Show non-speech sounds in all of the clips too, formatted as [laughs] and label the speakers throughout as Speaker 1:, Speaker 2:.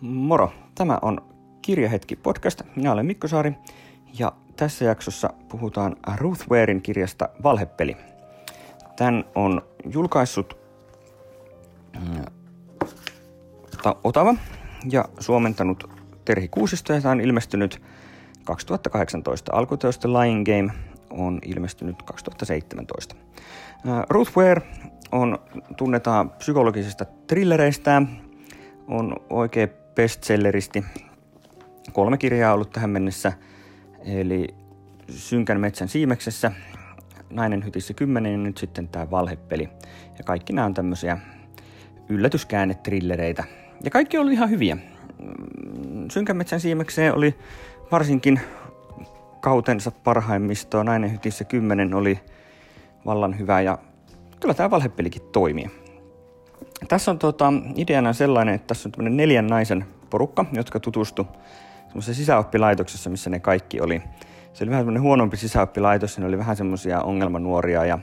Speaker 1: Moro! Tämä on Kirjahetki podcast. Minä olen Mikko Saari ja tässä jaksossa puhutaan Ruth Warein kirjasta Valhepeli. Tän on julkaissut mm, Otava ja suomentanut Terhi Kuusisto ja tämä on ilmestynyt 2018. Alkuteosta Lying Game on ilmestynyt 2017. Ruth Ware on, tunnetaan psykologisista trillereistä, on oikea bestselleristi. Kolme kirjaa ollut tähän mennessä, eli Synkän metsän siimeksessä, Nainen hytissä kymmenen ja nyt sitten tämä valhepeli. Ja kaikki nämä on tämmöisiä yllätyskäännetrillereitä. Ja kaikki oli ihan hyviä. Synkän metsän siimekseen oli varsinkin kautensa parhaimmistoa. Nainen hytissä kymmenen oli vallan hyvä ja kyllä tämä valhepelikin toimii. Tässä on tota, ideana sellainen, että tässä on neljän naisen porukka, jotka tutustu semmoisessa sisäoppilaitoksessa, missä ne kaikki oli. Se oli vähän semmoinen huonompi sisäoppilaitos, ne oli vähän semmoisia ongelmanuoria ja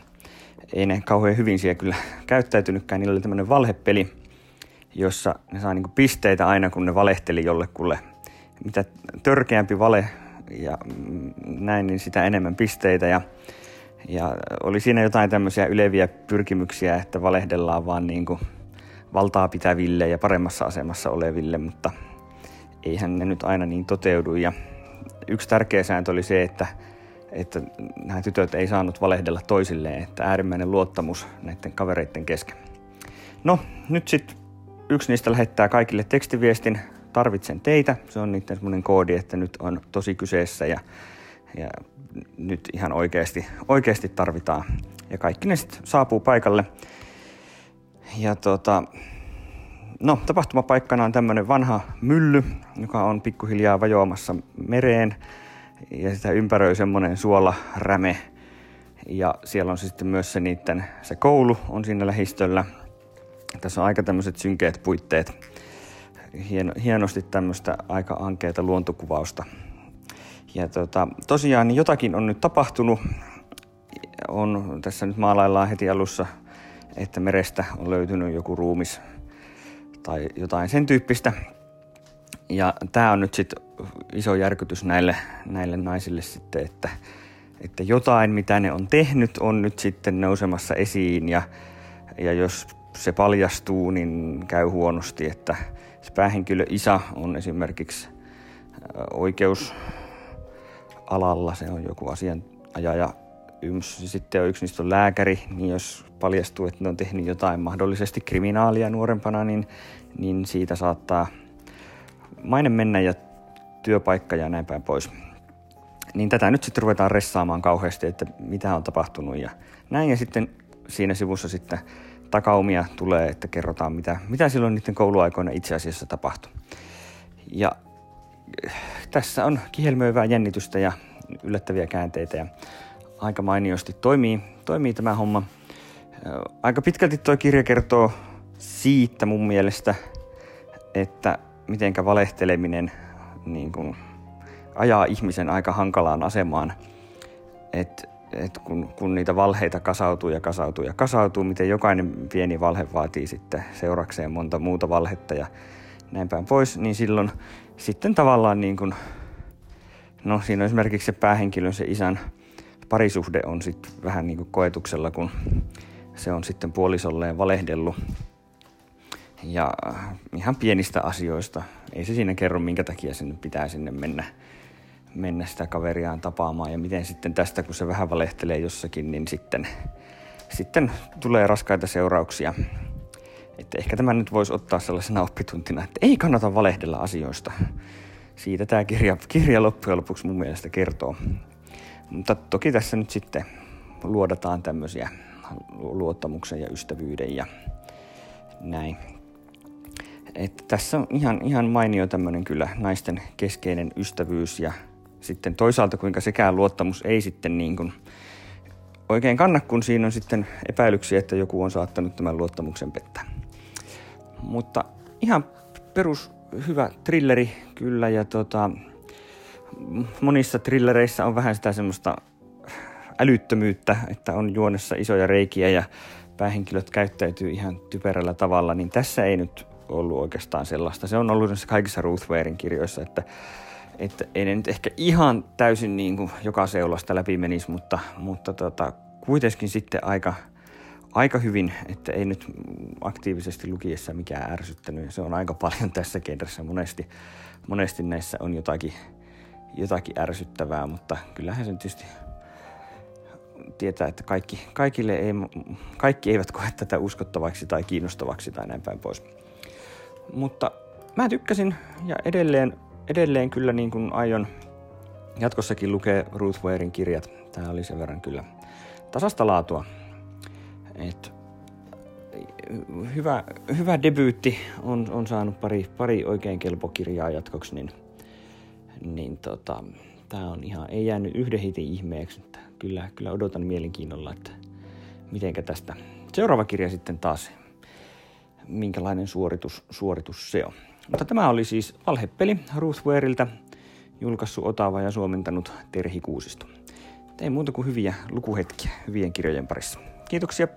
Speaker 1: ei ne kauhean hyvin siellä kyllä [laughs] käyttäytynytkään. Niillä oli tämmöinen valhepeli, jossa ne saa niinku pisteitä aina, kun ne valehteli jollekulle. Mitä törkeämpi vale ja näin, niin sitä enemmän pisteitä. Ja, ja oli siinä jotain tämmöisiä yleviä pyrkimyksiä, että valehdellaan vaan niin kuin valtaa pitäville ja paremmassa asemassa oleville, mutta eihän ne nyt aina niin toteudu. Ja yksi tärkeä sääntö oli se, että, että nämä tytöt ei saanut valehdella toisilleen, että äärimmäinen luottamus näiden kavereiden kesken. No, nyt sitten yksi niistä lähettää kaikille tekstiviestin, tarvitsen teitä. Se on niiden semmoinen koodi, että nyt on tosi kyseessä ja, ja nyt ihan oikeasti, oikeasti tarvitaan. Ja kaikki ne sitten saapuu paikalle. Ja tota, no, tapahtumapaikkana on tämmöinen vanha mylly, joka on pikkuhiljaa vajoamassa mereen. Ja sitä ympäröi semmoinen suolaräme. Ja siellä on sitten myös se niiden, se koulu on siinä lähistöllä. Tässä on aika tämmöiset synkeät puitteet. Hieno, hienosti tämmöistä aika ankeita luontokuvausta. Ja tota, tosiaan jotakin on nyt tapahtunut. On, tässä nyt maalaillaan heti alussa että merestä on löytynyt joku ruumis tai jotain sen tyyppistä. Ja tämä on nyt sitten iso järkytys näille, näille naisille sitten, että, että jotain mitä ne on tehnyt on nyt sitten nousemassa esiin ja, ja jos se paljastuu, niin käy huonosti, että se päähenkilö Isa on esimerkiksi oikeusalalla, se on joku asianajaja yms, sitten on yksi niistä on lääkäri, niin jos paljastuu, että ne on tehnyt jotain mahdollisesti kriminaalia nuorempana, niin, niin siitä saattaa maine mennä ja työpaikka ja näin päin pois. Niin tätä nyt sitten ruvetaan ressaamaan kauheasti, että mitä on tapahtunut ja näin. Ja sitten siinä sivussa sitten takaumia tulee, että kerrotaan mitä, mitä silloin niiden kouluaikoina itse asiassa tapahtui. Ja tässä on kihelmöivää jännitystä ja yllättäviä käänteitä ja aika mainiosti toimii, toimii tämä homma. Aika pitkälti tuo kirja kertoo siitä mun mielestä, että mitenkä valehteleminen niin kun, ajaa ihmisen aika hankalaan asemaan. Et, et kun, kun niitä valheita kasautuu ja kasautuu ja kasautuu, miten jokainen pieni valhe vaatii sitten seurakseen monta muuta valhetta ja näin päin pois, niin silloin sitten tavallaan niin kun, no siinä on esimerkiksi se päähenkilön, se isän parisuhde on sitten vähän niin kuin koetuksella, kun se on sitten puolisolleen valehdellut. Ja ihan pienistä asioista. Ei se siinä kerro, minkä takia sinne pitää sinne mennä, mennä sitä kaveriaan tapaamaan. Ja miten sitten tästä, kun se vähän valehtelee jossakin, niin sitten, sitten tulee raskaita seurauksia. Että ehkä tämä nyt voisi ottaa sellaisena oppituntina, että ei kannata valehdella asioista. Siitä tämä kirja, kirja loppujen lopuksi mun mielestä kertoo. Mutta toki tässä nyt sitten luodataan tämmöisiä luottamuksen ja ystävyyden ja näin. Että tässä on ihan, ihan mainio tämmöinen kyllä naisten keskeinen ystävyys ja sitten toisaalta kuinka sekään luottamus ei sitten niin kuin oikein kanna, kun siinä on sitten epäilyksiä, että joku on saattanut tämän luottamuksen pettää. Mutta ihan perus hyvä trilleri kyllä ja tota, monissa trillereissä on vähän sitä semmoista älyttömyyttä, että on juonessa isoja reikiä ja päähenkilöt käyttäytyy ihan typerällä tavalla, niin tässä ei nyt ollut oikeastaan sellaista. Se on ollut näissä kaikissa Ruth Warein kirjoissa, että, että ei ne nyt ehkä ihan täysin niin kuin joka seulasta läpi menisi, mutta, mutta tota, kuitenkin sitten aika, aika hyvin, että ei nyt aktiivisesti lukiessa mikään ärsyttänyt. Se on aika paljon tässä kentässä. Monesti, monesti näissä on jotakin, jotakin ärsyttävää, mutta kyllähän se tietysti tietää, että kaikki, kaikille ei, kaikki eivät koe tätä uskottavaksi tai kiinnostavaksi tai näin päin pois. Mutta mä tykkäsin ja edelleen, edelleen kyllä niin kuin aion jatkossakin lukea Ruth Warein kirjat. Tämä oli sen verran kyllä tasasta laatua. Et hyvä, hyvä debyytti on, on saanut pari, pari oikein kelpo kirjaa jatkoksi, niin, niin tota, tämä on ihan, ei jäänyt yhden hitin ihmeeksi. Että kyllä, kyllä odotan mielenkiinnolla, että mitenkä tästä seuraava kirja sitten taas, minkälainen suoritus, suoritus se on. Mutta tämä oli siis Valhepeli Ruth Wareilta, julkaissut Otava ja suomentanut Terhi Kuusisto. Ei muuta kuin hyviä lukuhetkiä hyvien kirjojen parissa. Kiitoksia